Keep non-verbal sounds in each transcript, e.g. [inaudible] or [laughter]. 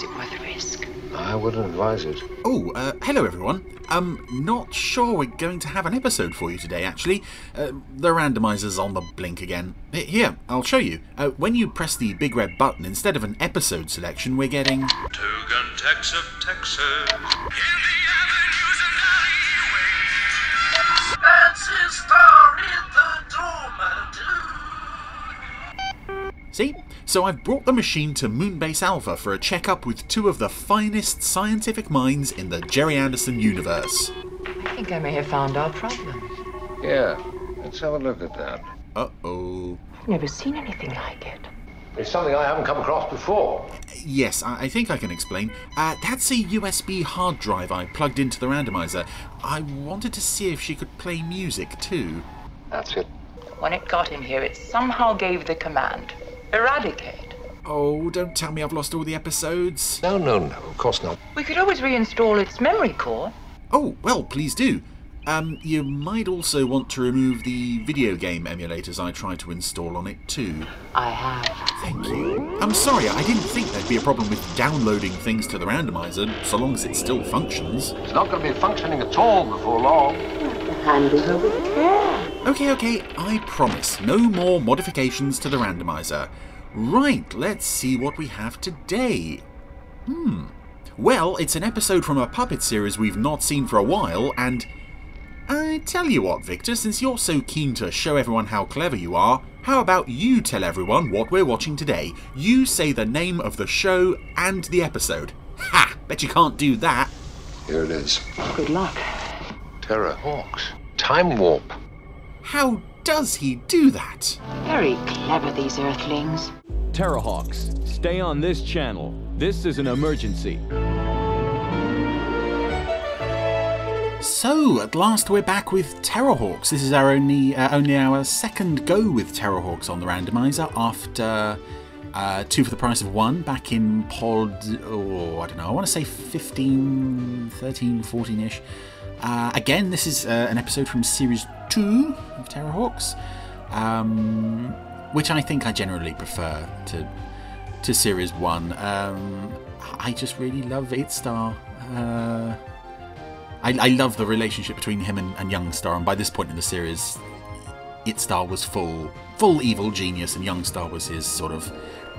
Is it worth the risk? I wouldn't advise it. Oh, uh, hello everyone. Um, not sure we're going to have an episode for you today, actually. Uh, the randomizer's on the blink again. Here, I'll show you. Uh, when you press the big red button, instead of an episode selection, we're getting. Two-gun Tex of Texas. In the avenues and alleyways. Fancy star in the dormer See? So I've brought the machine to Moonbase Alpha for a checkup with two of the finest scientific minds in the Gerry Anderson universe. I think I may have found our problem. Yeah, let's have a look at that. Uh oh. I've never seen anything like it. It's something I haven't come across before. Yes, I I think I can explain. Uh, that's a USB hard drive I plugged into the randomizer. I wanted to see if she could play music too. That's it. When it got in here, it somehow gave the command eradicate. Oh, don't tell me I've lost all the episodes. No, no, no, of course not. We could always reinstall its memory core. Oh, well, please do. Um, you might also want to remove the video game emulators I tried to install on it too. I have. Thank you. I'm sorry, I didn't think there'd be a problem with downloading things to the randomizer, so long as it still functions. It's not going to be functioning at all before long. Handle her with care. Okay, okay, I promise. No more modifications to the randomizer. Right, let's see what we have today. Hmm. Well, it's an episode from a puppet series we've not seen for a while, and. I tell you what, Victor, since you're so keen to show everyone how clever you are, how about you tell everyone what we're watching today? You say the name of the show and the episode. Ha! Bet you can't do that. Here it is. Good luck. Terrahawks. Time Warp. How does he do that? Very clever, these Earthlings. Terrahawks, stay on this channel. This is an emergency. So, at last we're back with Terrahawks. This is our only uh, only our second go with Terrahawks on the randomizer after uh, two for the price of one back in pod, oh, I don't know, I want to say 15, 13, 14 ish. Uh, again, this is uh, an episode from series two of Terrahawks, um, which I think I generally prefer to to series one. Um, I just really love It-Star. Uh, I, I love the relationship between him and, and Yung-Star, and by this point in the series, It-Star was full, full evil genius, and Yung-Star was his sort of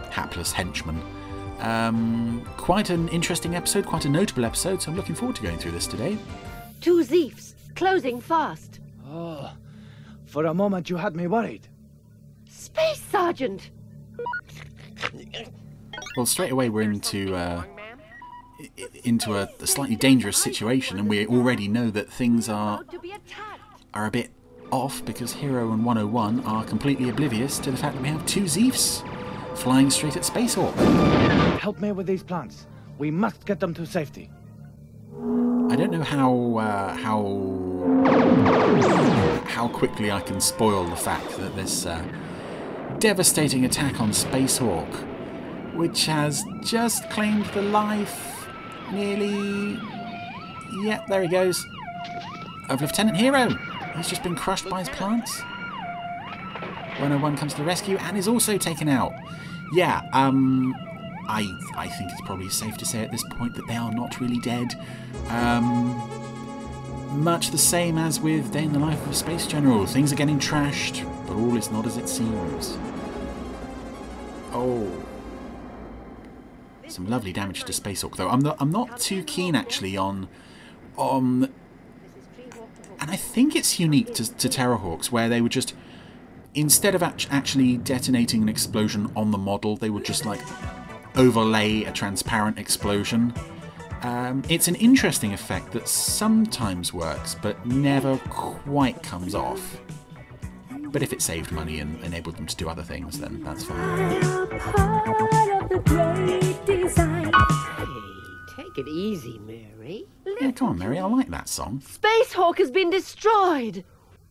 hapless henchman. Um, quite an interesting episode, quite a notable episode, so I'm looking forward to going through this today. Two Zeefs, closing fast. Oh, for a moment you had me worried. Space Sergeant! Well, straight away we're into uh, into a, a slightly dangerous situation, and we already know that things are To be attacked. are a bit off because Hiro and 101 are completely oblivious to the fact that we have two Zeefs flying straight at Spacehawk. Help me with these plants. We must get them to safety. I don't know how uh, how how quickly I can spoil the fact that this uh, devastating attack on Spacehawk, which has just claimed the life, nearly, yep, there he goes, of Lieutenant Hiro. He's just been crushed by his plants. 101 comes to the rescue and is also taken out. Yeah, um, I I think it's probably safe to say at this point that they are not really dead. Um, much the same as with Day in the Life of a Space General. Things are getting trashed, but all is not as it seems. Oh. Some lovely damage to Spacehawk, though. I'm not, I'm not too keen actually on on and I think it's unique to, to Terrahawks, where they would just, instead of act- actually detonating an explosion on the model, they would just like overlay a transparent explosion. Um, it's an interesting effect that sometimes works, but never quite comes off. But if it saved money and enabled them to do other things, then that's fine. Take it easy, Mary. Yeah, come on, Mary, I like that song. Spacehawk has been destroyed.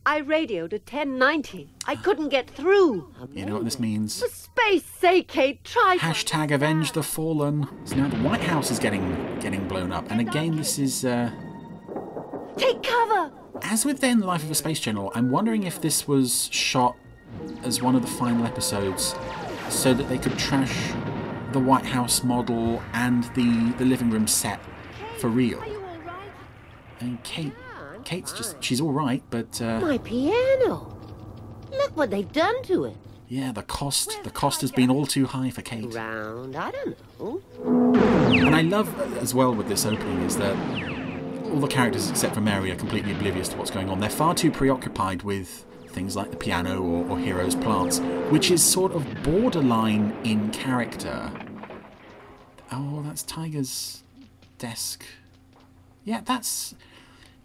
I radioed at 1090. I couldn't get through. You know what this means? For space sake, Kate, try. Hashtag avenge the fallen. So now the White House is getting getting blown up, and again, this is. Uh, Take cover. As with then Life of a Space General, I'm wondering if this was shot as one of the final episodes so that they could trash the White House model and the, the living room set for real. Are you all right? And Kate, Kate's just, she's all right, but uh, My piano. Look what they've done to it. yeah, the cost, the cost has been all too high for Kate. Round, I don't know. And I love uh, as well with this opening is that all the characters except for Mary are completely oblivious to what's going on. They're far too preoccupied with things like the piano or, or Hiro's plants, which is sort of borderline in character. Oh, that's Tiger's desk. Yeah, that's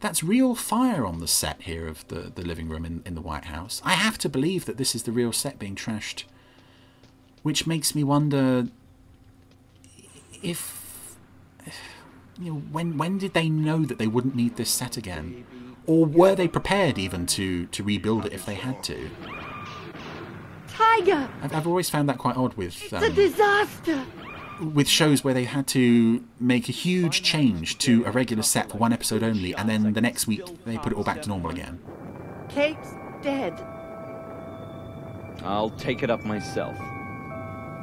that's real fire on the set here of the, the living room in, in the White House. I have to believe that this is the real set being trashed. Which makes me wonder if [sighs] you know when when did they know that they wouldn't need this set again or were they prepared even to to rebuild it if they had to Tiger! i've, I've always found that quite odd with It's a um, disaster! With shows where they had to make a huge change to a regular set for one episode only and then the next week they put it all back to normal again. Kate's dead. I'll take it up myself.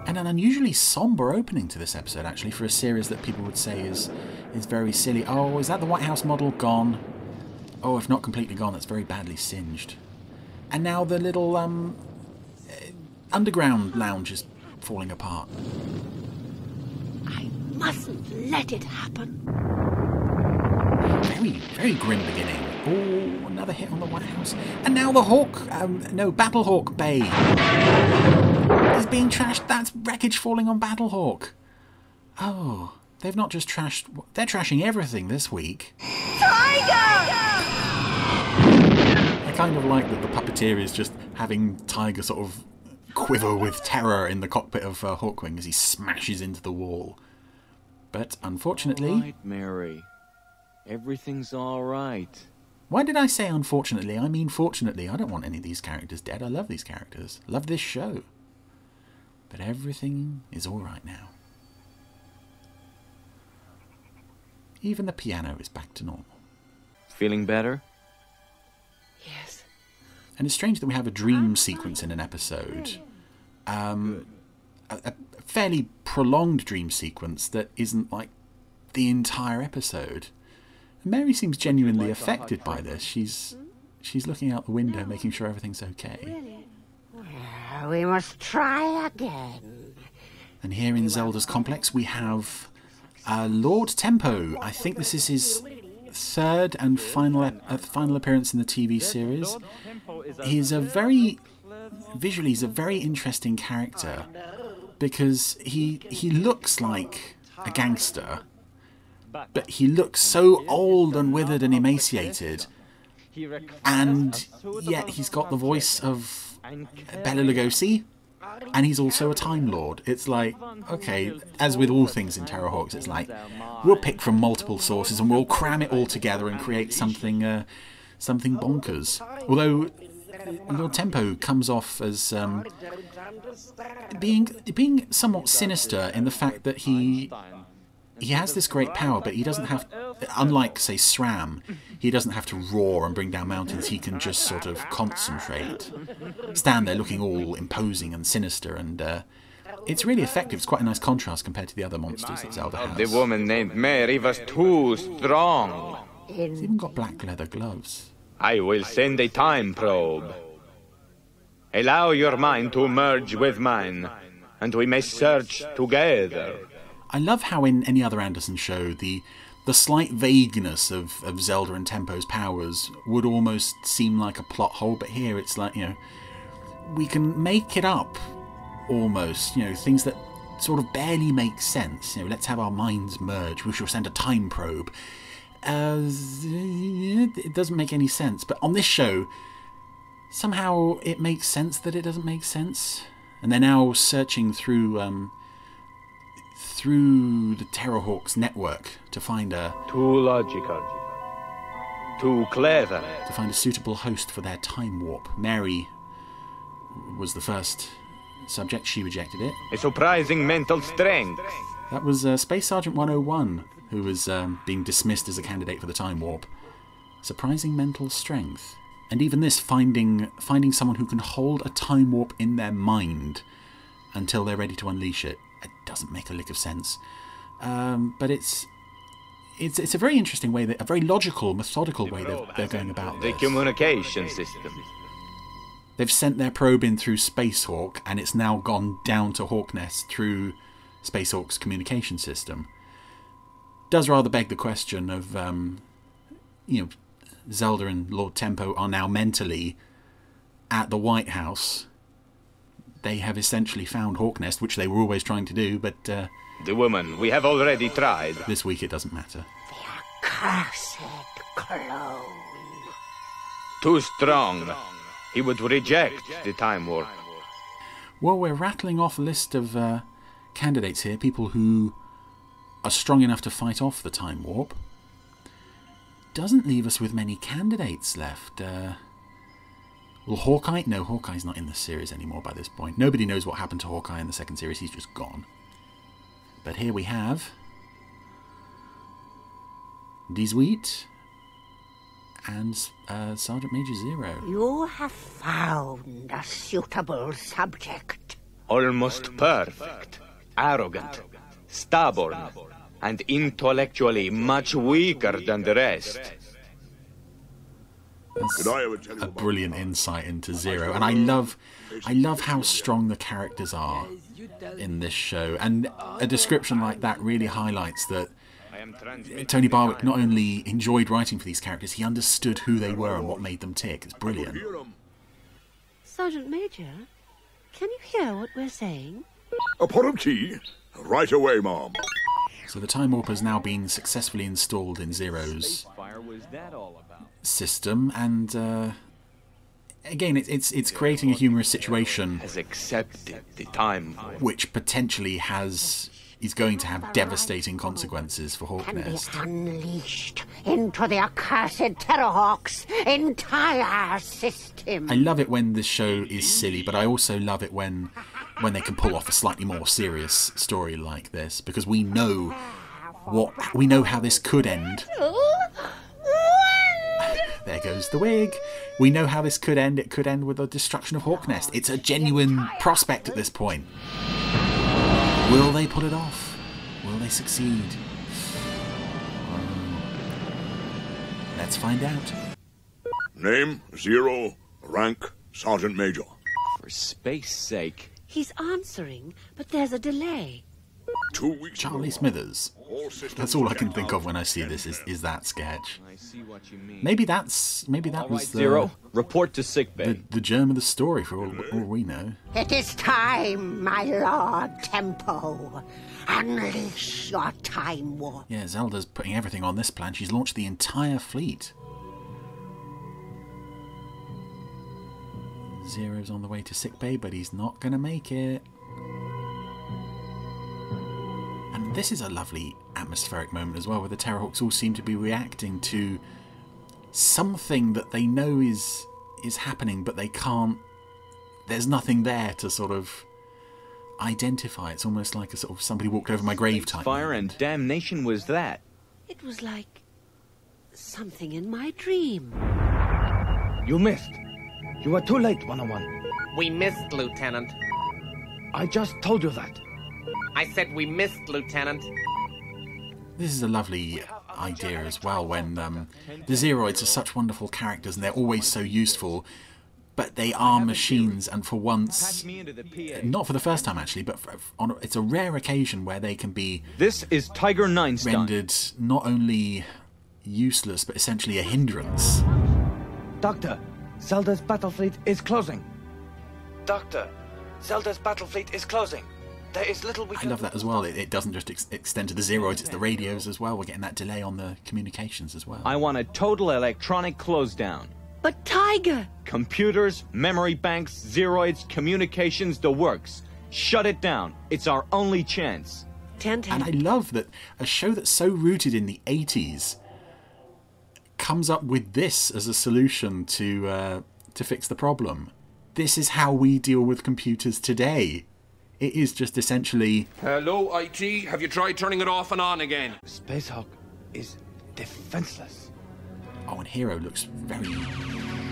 and an unusually somber opening to this episode actually for a series that people would say is is very silly. Oh is that the white house model gone? Oh if not completely gone that's very badly singed. And now the little um uh, underground lounge is falling apart. I mustn't let it happen. very very grim beginning oh another hit on the white house and now the hawk um no battlehawk bay is being trashed that's wreckage falling on battlehawk oh they've not just trashed they're trashing everything this week Tiger! I kind of like that the puppeteer is just having Tiger sort of quiver with terror in the cockpit of uh, Hawkwing as he smashes into the wall. But unfortunately, All right, Mary. Everything's all right. why did I say unfortunately? I mean fortunately. I don't want any of these characters dead. I love these characters. Love this show. But everything is all right now. Even the piano is back to normal. Feeling better? Yes. And it's strange that we have a dream sequence in an episode. Um, a, a fairly prolonged dream sequence that isn't like the entire episode. And Mary seems genuinely affected by this. She's she's looking out the window, making sure everything's okay. We must try again. And here in Zelda's complex, we have uh, Lord Tempo. I think this is his third and final ep- uh, final appearance in the TV series. He's a very visually, he's a very interesting character because he he looks like a gangster, but he looks so old and withered and emaciated, and yet he's got the voice of Bela Lugosi, and he's also a Time Lord. It's like, okay, as with all things in Terrahawks, it's like we'll pick from multiple sources and we'll cram it all together and create something, uh, something bonkers. Although Lord Tempo comes off as um, being being somewhat sinister in the fact that he he has this great power, but he doesn't have, unlike say Sram, he doesn't have to roar and bring down mountains. He can just sort of concentrate, stand there looking all imposing and sinister, and uh, it's really effective. It's quite a nice contrast compared to the other monsters that Zelda has. The woman named Mary was too strong. He's even got black leather gloves. I will send a time probe. Allow your mind to merge with mine, and we may search together. I love how in any other Anderson show the the slight vagueness of, of Zelda and Tempo's powers would almost seem like a plot hole, but here it's like, you know, we can make it up almost, you know, things that sort of barely make sense. You know, let's have our minds merge. We shall send a time probe. Uh, it doesn't make any sense. But on this show, somehow it makes sense that it doesn't make sense. And they're now searching through um, through the Terrahawks network to find a Too logical. Too clever. to find a suitable host for their time warp. Mary was the first subject. She rejected it. A surprising mental strength. That was uh, Space Sergeant 101, who was um, being dismissed as a candidate for the time warp. Surprising mental strength. And even this, finding finding someone who can hold a time warp in their mind until they're ready to unleash it. it doesn't make a lick of sense. Um, but it's it's it's a very interesting way, that, a very logical, methodical way that they're going about this. The communication system. They've sent their probe in through Spacehawk, and it's now gone down to Hawknest through Spacehawk's communication system. Does rather beg the question of, um, you know, Zelda and Lord Tempo are now mentally at the White House. They have essentially found Hawknest, which they were always trying to do, but uh, The woman we have already tried. this week it doesn't matter. Cursed clone. Too strong. He would reject the time warp. Well, we're rattling off a list of uh, candidates here, people who are strong enough to fight off the time warp. Doesn't leave us with many candidates left. Uh, well, Hawkeye? No, Hawkeye's not in the series anymore by this point. Nobody knows what happened to Hawkeye in the second series, he's just gone. But here we have. Dix-Huit and uh, Sergeant Major Zero. You have found a suitable subject. Almost perfect. Arrogant. Stubborn. And intellectually much weaker than the rest. That's a brilliant insight into Zero, and I love, I love how strong the characters are in this show, and a description like that really highlights that Tony Barwick not only enjoyed writing for these characters, he understood who they were and what made them tick. It's brilliant. Sergeant Major, can you hear what we're saying? A pot of tea? Right away, Mom. So the Time Warp has now been successfully installed in Zero's Fire was that all about? system, and uh, again, it, it's it's creating a humorous situation Has accepted the time warp. which potentially has is going to have devastating consequences for Can be Hawknest. unleashed into the accursed Terrahawk's entire system. I love it when the show is silly, but I also love it when when they can pull off a slightly more serious story like this because we know what we know how this could end. There goes the wig. We know how this could end. It could end with the destruction of Hawknest. It's a genuine prospect at this point. Will they pull it off? Will they succeed? Um, let's find out. Name, zero. Rank, Sergeant Major. For space sake. He's answering, but there's a delay. Two weeks Charlie ago, Smithers. That's all I can think of when I see this is, is that sketch. I see what you mean. Maybe that's maybe that was the, Zero. Report to sickbay. the the germ of the story for all, all we know. It is time, my Lord Tempo. Unleash your time warp. Yeah, Zelda's putting everything on this plan. She's launched the entire fleet. Zero's on the way to sickbay, but he's not going to make it. And this is a lovely atmospheric moment as well, where the Terrahawks all seem to be reacting to something that they know is is happening, but they can't. There's nothing there to sort of identify. It's almost like a sort of somebody walked over my grave type. Fire moment. and damnation was that. It was like something in my dream. You missed. You were too late, 101. We missed, Lieutenant. I just told you that. I said we missed, Lieutenant. This is a lovely idea as well when um, the Zeroids are such wonderful characters and they're always so useful, but they are machines, and for once, Patch me into the PA. not for the first time actually, but for, on it's a rare occasion where they can be This is Tiger Nine rendered not only useless but essentially a hindrance. Doctor, Zelda's battle fleet is closing. Doctor, Zelda's battle fleet is closing. There is little we can. I love that as well. It, it doesn't just ex- extend to the Zeroids, it's the radios as well. We're getting that delay on the communications as well. I want a total electronic close down. But Tiger! Computers, memory banks, zeroids, communications, the works. Shut it down. It's our only chance. Ten And I love that a show that's so rooted in the 80s comes up with this as a solution to uh, to fix the problem. This is how we deal with computers today. It is just essentially Hello, IT. Have you tried turning it off and on again? Spacehawk is defenseless. oh, and Hiro looks very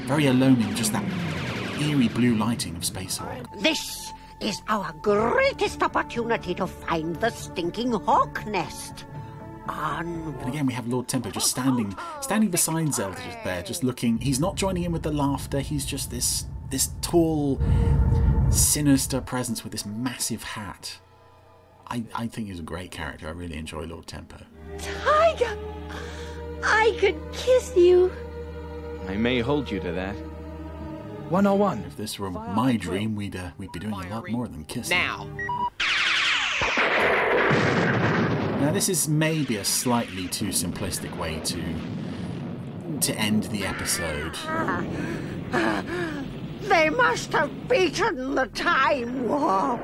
very alone in just that eerie blue lighting of Spacehawk. This is our greatest opportunity to find the stinking hawk nest. On. And again, we have Lord Tempo just standing, standing beside Zelda, just there, just looking. He's not joining in with the laughter. He's just this, this tall, sinister presence with this massive hat. I, I think he's a great character. I really enjoy Lord Tempo. Tiger! I could kiss you. I may hold you to that. 101. If this were my dream, we'd uh, we'd be doing a lot more than kissing. Now. Now, this is maybe a slightly too simplistic way to to end the episode. They must have beaten the time warp.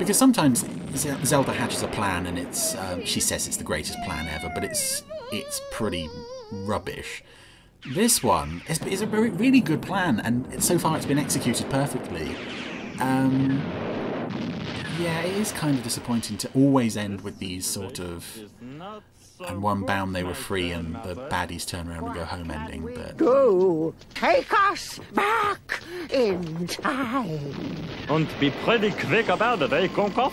Because sometimes Zelda hatches a plan and it's um, she says it's the greatest plan ever, but it's it's pretty rubbish. This one is, is a very, really good plan, and so far it's been executed perfectly. Um, yeah, it is kind of disappointing to always end with these sort of and one bound they were free and the baddies turn around and go home ending, but Do take us back in time. And be pretty quick about it, eh, Konkoff?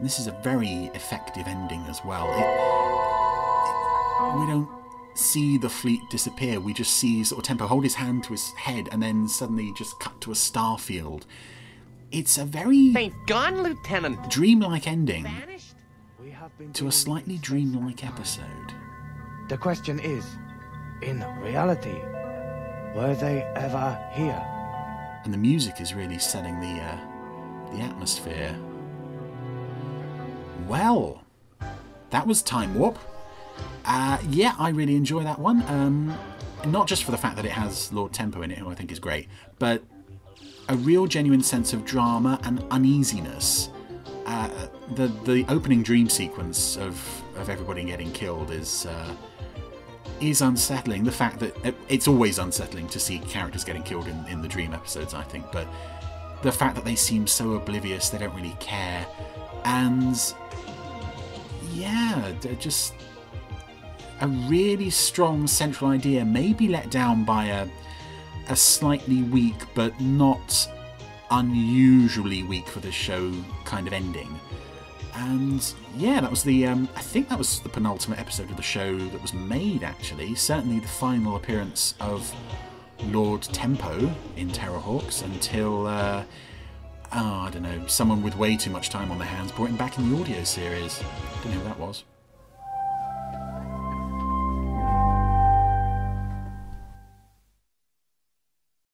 This is a very effective ending as well. It, it- we don't see the fleet disappear. We just see sort of Tempo hold his hand to his head and then suddenly just cut to a star field. It's a very They've gone, Lieutenant. dreamlike ending to a slightly dreamlike episode. The question is, in reality, were they ever here? And the music is really setting the uh, the atmosphere. Well, that was Time Warp. Uh, yeah, I really enjoy that one. Um, not just for the fact that it has Lord Tempo in it, who I think is great, but a real genuine sense of drama and uneasiness. Uh, the the opening dream sequence of of everybody getting killed is uh, is unsettling. The fact that it- it's always unsettling to see characters getting killed in, in the dream episodes, I think, but the fact that they seem so oblivious, they don't really care, and yeah, just a really strong central idea, may be let down by a a slightly weak but not unusually weak for the show kind of ending. And yeah, that was the um, I think that was the penultimate episode of the show that was made actually. Certainly the final appearance of Lord Tempo in Terrahawks until uh, oh, I don't know, someone with way too much time on their hands brought him back in the audio series. Don't know who that was.